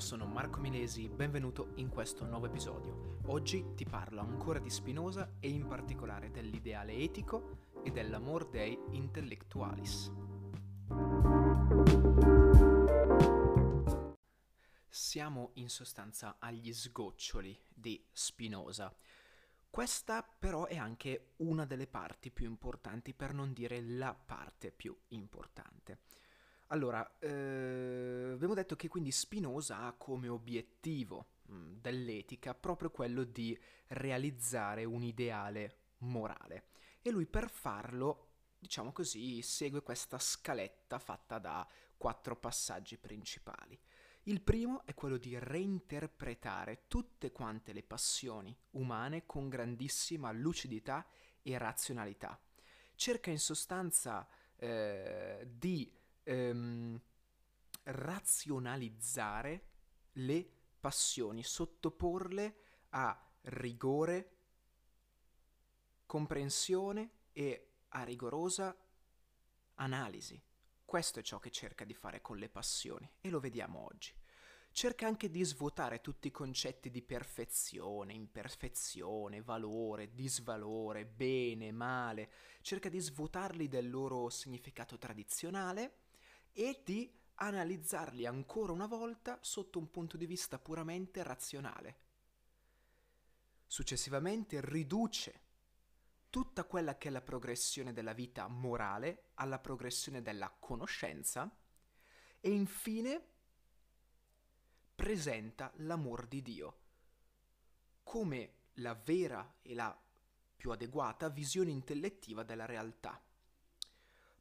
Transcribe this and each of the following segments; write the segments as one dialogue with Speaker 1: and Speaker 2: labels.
Speaker 1: sono Marco Milesi, benvenuto in questo nuovo episodio. Oggi ti parlo ancora di Spinoza e in particolare dell'ideale etico e dell'amor dei intellectualis. Siamo in sostanza agli sgoccioli di Spinoza. Questa però è anche una delle parti più importanti, per non dire la parte più importante. Allora, eh, abbiamo detto che quindi Spinoza ha come obiettivo mh, mm, dell'etica proprio quello di realizzare un ideale morale e lui per farlo, diciamo così, segue questa scaletta fatta da quattro passaggi principali. Il primo è quello di reinterpretare tutte quante le passioni umane con grandissima lucidità e razionalità. Cerca in sostanza eh, di ehm, razionalizzare le passioni, sottoporle a rigore, comprensione e a rigorosa analisi. Questo è ciò che cerca di fare con le passioni e lo vediamo oggi. Cerca anche di svuotare tutti i concetti di perfezione, imperfezione, valore, disvalore, bene, male, cerca di svuotarli del loro significato tradizionale e di analizzarli ancora una volta sotto un punto di vista puramente razionale. Successivamente riduce tutta quella che è la progressione della vita morale alla progressione della conoscenza e infine presenta l'amor di Dio come la vera e la più adeguata visione intellettiva della realtà.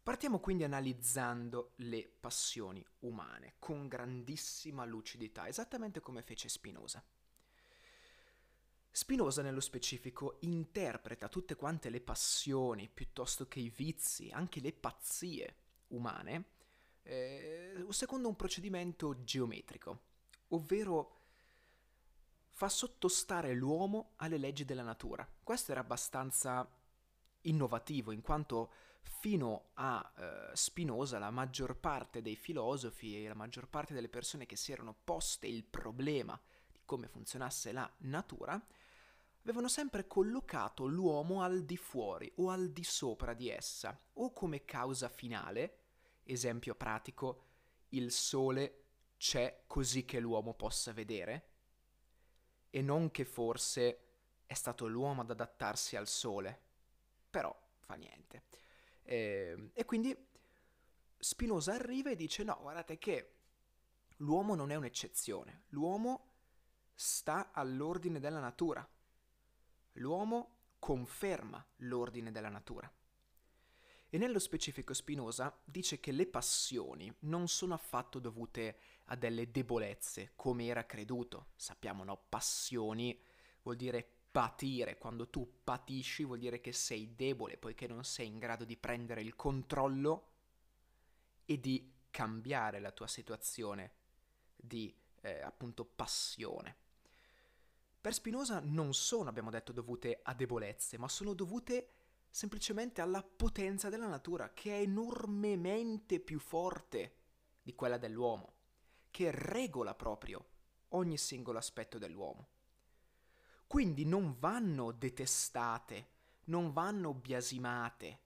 Speaker 1: Partiamo quindi analizzando le passioni umane con grandissima lucidità, esattamente come fece Spinoza. Spinoza nello specifico interpreta tutte quante le passioni, piuttosto che i vizi, anche le pazzie umane, eh, secondo un procedimento geometrico, ovvero fa sottostare l'uomo alle leggi della natura. Questo era abbastanza innovativo, in quanto fino a eh, Spinoza la maggior parte dei filosofi e la maggior parte delle persone che si erano poste il problema di come funzionasse la natura avevano sempre collocato l'uomo al di fuori o al di sopra di essa, o come causa finale, esempio pratico, il sole c'è così che l'uomo possa vedere, e non che forse è stato l'uomo ad adattarsi al sole, però fa niente. E, ehm, e quindi Spinoza arriva e dice no, guardate che l'uomo non è un'eccezione, l'uomo sta all'ordine della natura, l'uomo conferma l'ordine della natura. E nello specifico Spinoza dice che le passioni non sono affatto dovute a delle debolezze, come era creduto. Sappiamo, no? Passioni vuol dire patire, quando tu patisci vuol dire che sei debole poiché non sei in grado di prendere il controllo e di cambiare la tua situazione di eh, appunto passione. Per Spinoza non sono, abbiamo detto, dovute a debolezze, ma sono dovute semplicemente alla potenza della natura, che è enormemente più forte di quella dell'uomo, che regola proprio ogni singolo aspetto dell'uomo. Quindi non vanno detestate, non vanno biasimate,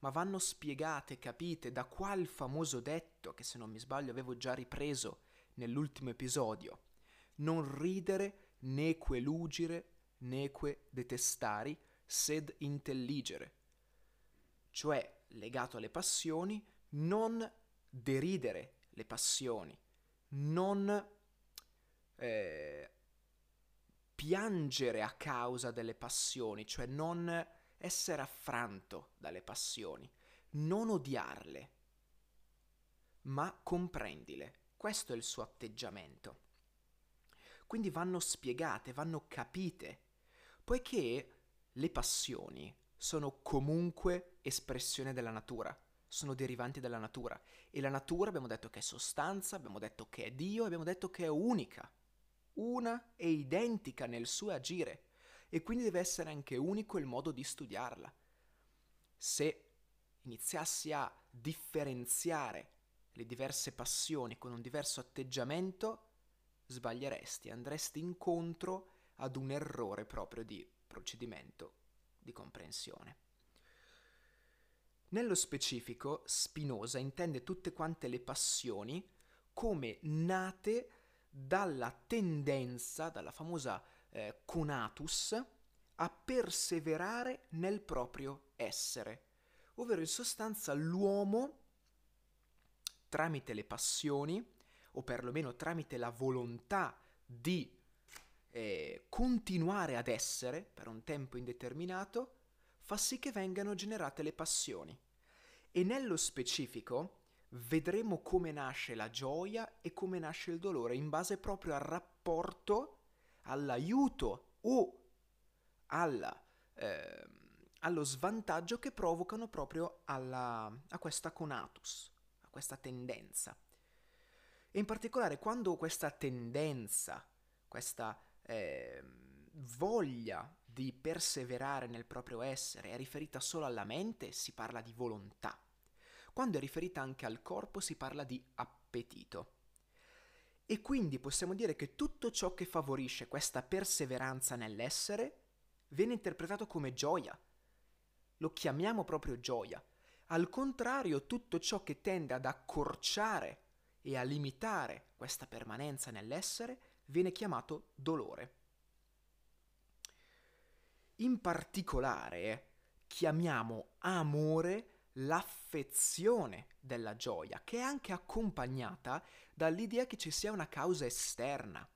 Speaker 1: ma vanno spiegate, capite, da qual famoso detto, che se non mi sbaglio avevo già ripreso nell'ultimo episodio, non ridere neque lugire, neque detestari, sed intelligere, cioè legato alle passioni, non deridere le passioni, non eh, piangere a causa delle passioni, cioè non essere affranto dalle passioni, non odiarle, ma comprendile. Questo è il suo atteggiamento. Quindi vanno spiegate, vanno capite, poiché le passioni sono comunque espressione della natura, sono derivanti dalla natura e la natura abbiamo detto che è sostanza, abbiamo detto che è Dio, abbiamo detto che è unica una e identica nel suo agire e quindi deve essere anche unico il modo di studiarla. Se iniziassi a differenziare le diverse passioni con un diverso atteggiamento, sbaglieresti, andresti incontro ad un errore proprio di procedimento di comprensione. Nello specifico, Spinoza intende tutte quante le passioni come nate dalla tendenza, dalla famosa eh, conatus, a perseverare nel proprio essere, ovvero in sostanza l'uomo, tramite le passioni, o perlomeno tramite la volontà di eh, continuare ad essere per un tempo indeterminato, fa sì che vengano generate le passioni. E nello specifico vedremo come nasce la gioia e come nasce il dolore in base proprio al rapporto, all'aiuto o alla, eh, allo svantaggio che provocano proprio alla, a questa conatus, a questa tendenza. E in particolare quando questa tendenza, questa eh, voglia di perseverare nel proprio essere è riferita solo alla mente, si parla di volontà. Quando è riferita anche al corpo, si parla di appetito. E quindi possiamo dire che tutto ciò che favorisce questa perseveranza nell'essere viene interpretato come gioia. Lo chiamiamo proprio gioia. Al contrario, tutto ciò che tende ad accorciare e a limitare questa permanenza nell'essere viene chiamato dolore. In particolare chiamiamo amore l'affezione della gioia, che è anche accompagnata dall'idea che ci sia una causa esterna.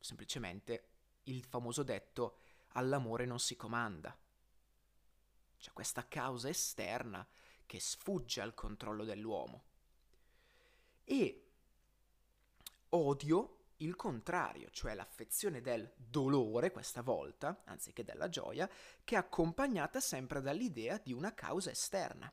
Speaker 1: Semplicemente il famoso detto all'amore non si comanda. C'è questa causa esterna che sfugge al controllo dell'uomo. E odio il contrario, cioè l'affezione del dolore questa volta, anziché della gioia, che è accompagnata sempre dall'idea di una causa esterna.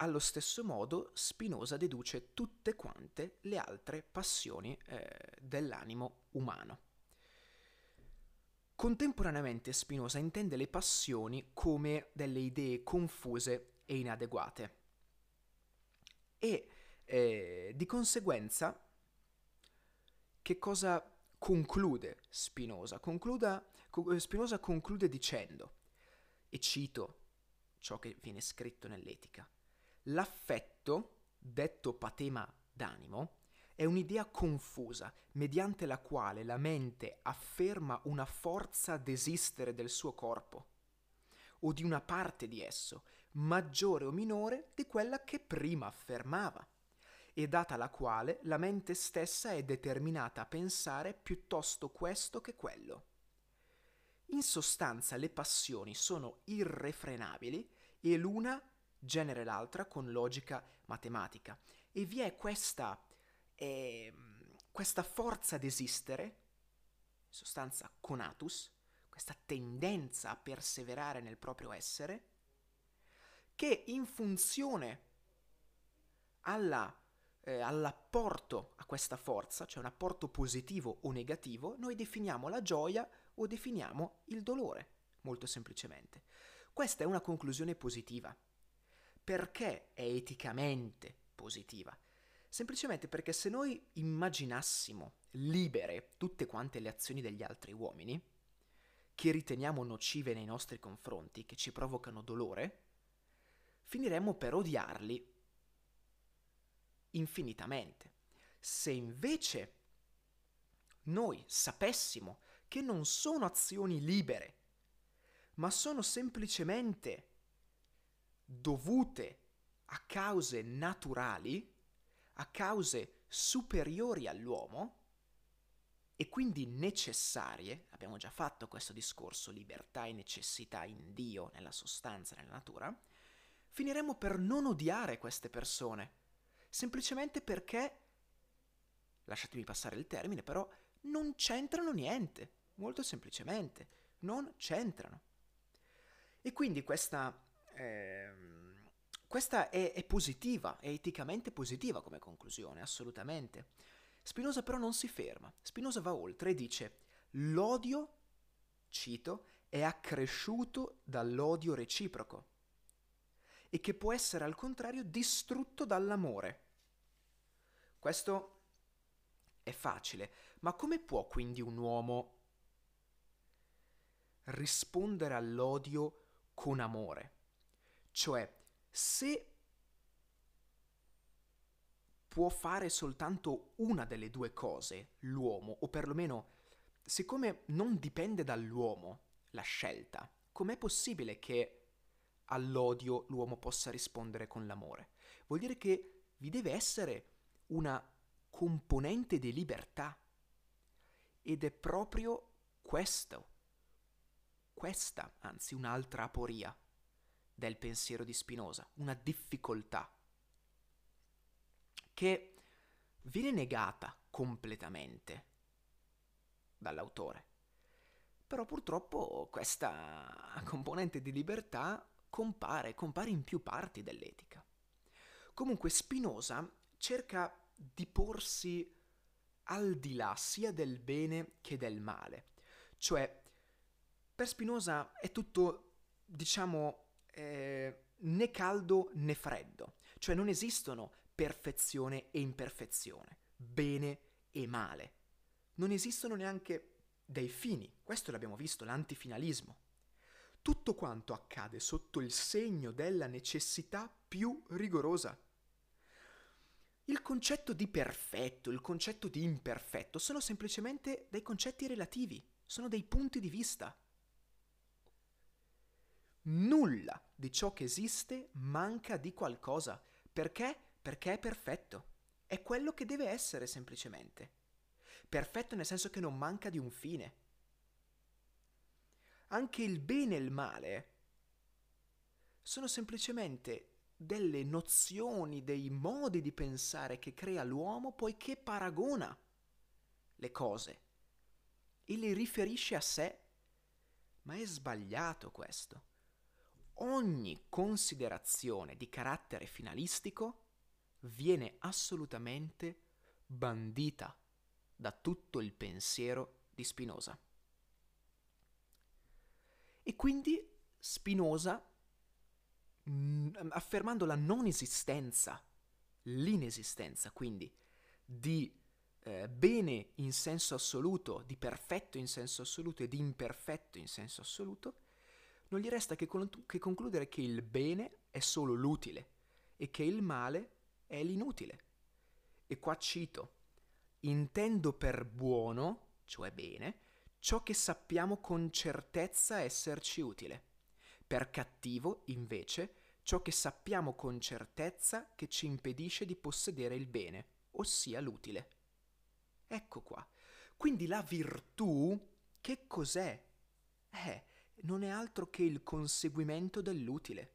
Speaker 1: Allo stesso modo Spinoza deduce tutte quante le altre passioni eh, dell'animo umano. Contemporaneamente Spinoza intende le passioni come delle idee confuse e inadeguate e eh, di conseguenza che cosa conclude Spinoza? Concluda, eh, Spinoza conclude dicendo, e cito ciò che viene scritto nell'etica, l'affetto, detto patema d'animo, è un'idea confusa, mediante la quale la mente afferma una forza desistere del suo corpo, o di una parte di esso, maggiore o minore di quella che prima affermava e data la quale la mente stessa è determinata a pensare piuttosto questo che quello. In sostanza le passioni sono irrefrenabili e l'una genera l'altra con logica matematica e vi è questa, eh, questa forza ad esistere, in sostanza conatus, questa tendenza a perseverare nel proprio essere, che in funzione alla eh, all'apporto a questa forza, cioè un apporto positivo o negativo, noi definiamo la gioia o definiamo il dolore, molto semplicemente. Questa è una conclusione positiva. Perché è eticamente positiva? Semplicemente perché se noi immaginassimo libere tutte quante le azioni degli altri uomini, che riteniamo nocive nei nostri confronti, che ci provocano dolore, finiremmo per odiarli infinitamente. Se invece noi sapessimo che non sono azioni libere, ma sono semplicemente dovute a cause naturali, a cause superiori all'uomo, e quindi necessarie, abbiamo già fatto questo discorso, libertà e necessità in Dio, nella sostanza, nella natura, finiremo per non odiare queste persone, semplicemente perché, lasciatemi passare il termine, però non c'entrano niente, molto semplicemente, non c'entrano. E quindi questa, eh, questa è, è positiva, è eticamente positiva come conclusione, assolutamente. Spinoza però non si ferma, Spinoza va oltre e dice l'odio, cito, è accresciuto dall'odio reciproco e che può essere al contrario distrutto dall'amore. Questo è facile, ma come può quindi un uomo rispondere all'odio con amore? Cioè, se può fare soltanto una delle due cose l'uomo, o perlomeno, siccome non dipende dall'uomo la scelta, com'è possibile che all'odio l'uomo possa rispondere con l'amore? Vuol dire che vi deve essere una componente di libertà. Ed è proprio questo, questa, anzi un'altra aporia del pensiero di Spinoza, una difficoltà che viene negata completamente dall'autore. Però purtroppo questa componente di libertà compare, compare in più parti dell'etica. Comunque Spinoza cerca di porsi al di là sia del bene che del male. Cioè, per Spinoza è tutto, diciamo, eh, né caldo né freddo. Cioè non esistono perfezione e imperfezione, bene e male. Non esistono neanche dei fini, questo l'abbiamo visto, l'antifinalismo. Tutto quanto accade sotto il segno della necessità più rigorosa. Il concetto di perfetto, il concetto di imperfetto sono semplicemente dei concetti relativi, sono dei punti di vista. Nulla di ciò che esiste manca di qualcosa. Perché? Perché è perfetto. È quello che deve essere semplicemente. Perfetto nel senso che non manca di un fine. Anche il bene e il male sono semplicemente delle nozioni, dei modi di pensare che crea l'uomo poiché paragona le cose e le riferisce a sé. Ma è sbagliato questo. Ogni considerazione di carattere finalistico viene assolutamente bandita da tutto il pensiero di Spinoza. E quindi Spinoza Mm, affermando la non esistenza, l'inesistenza quindi di eh, bene in senso assoluto, di perfetto in senso assoluto e di imperfetto in senso assoluto, non gli resta che, con- che concludere che il bene è solo l'utile e che il male è l'inutile. E qua cito, intendo per buono, cioè bene, ciò che sappiamo con certezza esserci utile. Per cattivo, invece, ciò che sappiamo con certezza che ci impedisce di possedere il bene, ossia l'utile. Ecco qua. Quindi la virtù che cos'è? Eh, non è altro che il conseguimento dell'utile.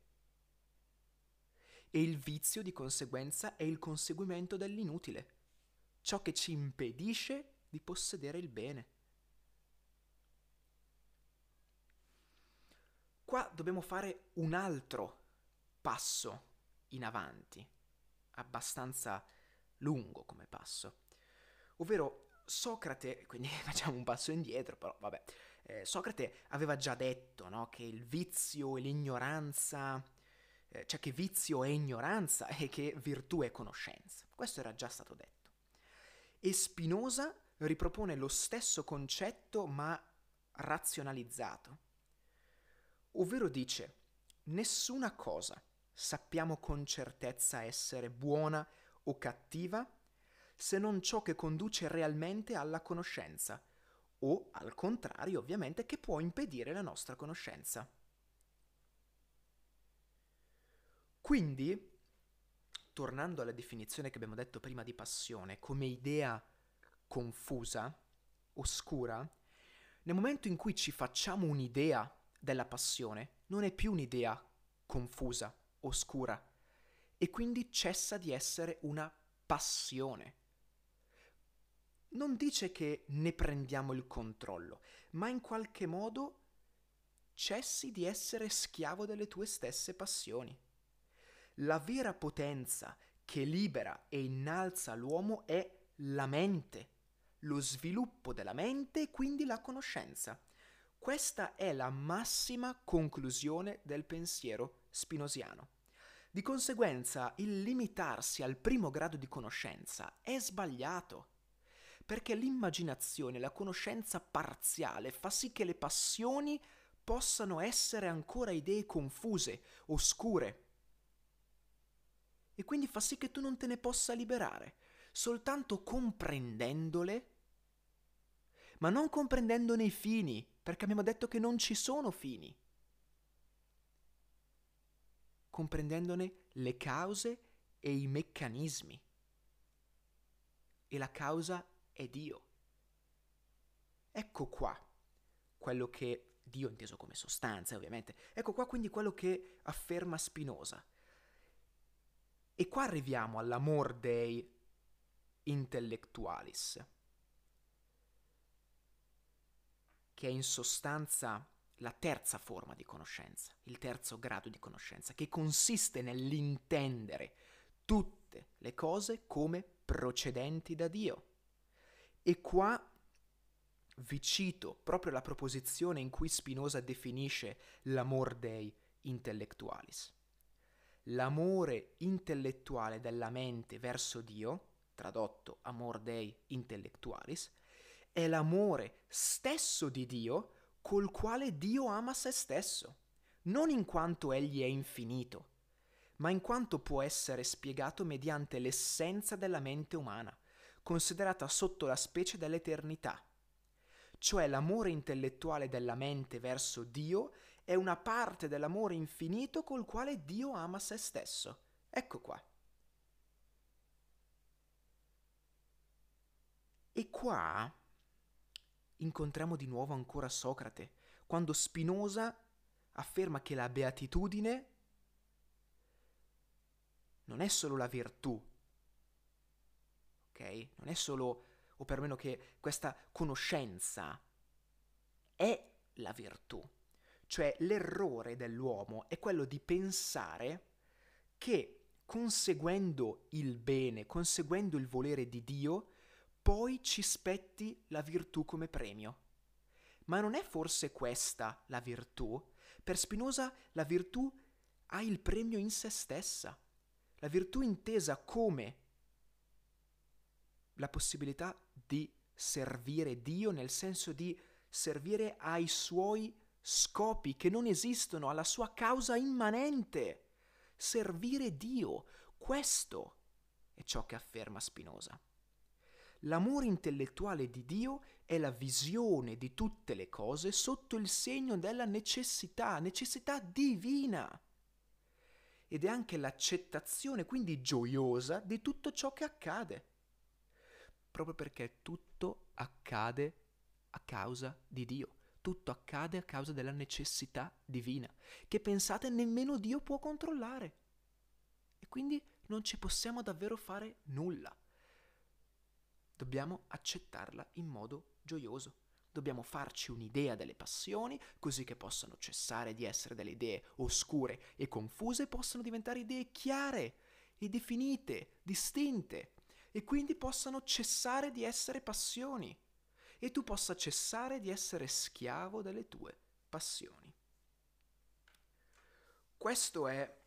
Speaker 1: E il vizio di conseguenza è il conseguimento dell'inutile, ciò che ci impedisce di possedere il bene. Qua dobbiamo fare un altro passo in avanti, abbastanza lungo come passo. Ovvero Socrate, quindi facciamo un passo indietro, però vabbè, eh, Socrate aveva già detto no, che il vizio e l'ignoranza, eh, cioè che vizio è ignoranza e che virtù è conoscenza. Questo era già stato detto. E Spinoza ripropone lo stesso concetto ma razionalizzato, ovvero dice nessuna cosa sappiamo con certezza essere buona o cattiva se non ciò che conduce realmente alla conoscenza, o al contrario ovviamente che può impedire la nostra conoscenza. Quindi, tornando alla definizione che abbiamo detto prima di passione, come idea confusa, oscura, nel momento in cui ci facciamo un'idea della passione, non è più un'idea confusa, oscura e quindi cessa di essere una passione. Non dice che ne prendiamo il controllo, ma in qualche modo cessi di essere schiavo delle tue stesse passioni. La vera potenza che libera e innalza l'uomo è la mente, lo sviluppo della mente e quindi la conoscenza. Questa è la massima conclusione del pensiero spinosiano. Di conseguenza, il limitarsi al primo grado di conoscenza è sbagliato, perché l'immaginazione, la conoscenza parziale fa sì che le passioni possano essere ancora idee confuse, oscure, e quindi fa sì che tu non te ne possa liberare, soltanto comprendendole, ma non comprendendone i fini, perché abbiamo detto che non ci sono fini comprendendone le cause e i meccanismi. E la causa è Dio. Ecco qua quello che Dio inteso come sostanza, ovviamente. Ecco qua quindi quello che afferma Spinoza. E qua arriviamo all'amor dei intellectualis, che è in sostanza la terza forma di conoscenza, il terzo grado di conoscenza, che consiste nell'intendere tutte le cose come procedenti da Dio. E qua vi cito proprio la proposizione in cui Spinoza definisce l'amor dei intellectualis. L'amore intellettuale della mente verso Dio, tradotto amor dei intellectualis, è l'amore stesso di Dio col quale Dio ama se stesso, non in quanto egli è infinito, ma in quanto può essere spiegato mediante l'essenza della mente umana, considerata sotto la specie dell'eternità. Cioè l'amore intellettuale della mente verso Dio è una parte dell'amore infinito col quale Dio ama se stesso. Ecco qua. E qua incontriamo di nuovo ancora Socrate, quando Spinoza afferma che la beatitudine non è solo la virtù, ok? Non è solo, o perlomeno che questa conoscenza è la virtù. Cioè l'errore dell'uomo è quello di pensare che conseguendo il bene, conseguendo il volere di Dio, poi ci spetti la virtù come premio. Ma non è forse questa la virtù? Per Spinoza la virtù ha il premio in se stessa. La virtù intesa come la possibilità di servire Dio nel senso di servire ai suoi scopi che non esistono, alla sua causa immanente. Servire Dio, questo è ciò che afferma Spinoza. L'amore intellettuale di Dio è la visione di tutte le cose sotto il segno della necessità, necessità divina. Ed è anche l'accettazione, quindi gioiosa, di tutto ciò che accade. Proprio perché tutto accade a causa di Dio. Tutto accade a causa della necessità divina, che pensate nemmeno Dio può controllare. E quindi non ci possiamo davvero fare nulla dobbiamo accettarla in modo gioioso. Dobbiamo farci un'idea delle passioni, così che possano cessare di essere delle idee oscure e confuse, possano diventare idee chiare e definite, distinte, e quindi possano cessare di essere passioni, e tu possa cessare di essere schiavo delle tue passioni. Questo è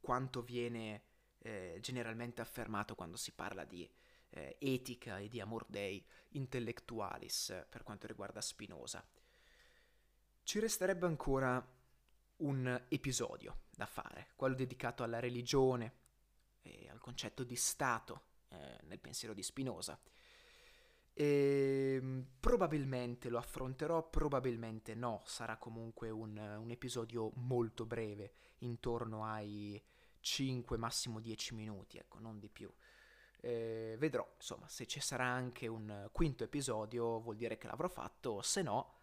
Speaker 1: quanto viene eh, generalmente affermato quando si parla di eh, etica e di amor dei intellectualis per quanto riguarda Spinoza. Ci resterebbe ancora un episodio da fare, quello dedicato alla religione e al concetto di Stato eh, nel pensiero di Spinoza. E ehm, probabilmente lo affronterò, probabilmente no, sarà comunque un, un episodio molto breve, intorno ai 5, massimo 10 minuti, ecco, non di più. Eh, vedrò, insomma, se ci sarà anche un quinto episodio vuol dire che l'avrò fatto, se no,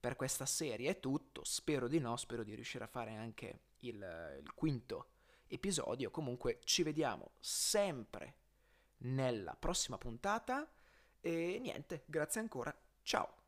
Speaker 1: per questa serie è tutto, spero di no, spero di riuscire a fare anche il, il quinto episodio, comunque ci vediamo sempre nella prossima puntata e niente, grazie ancora, ciao!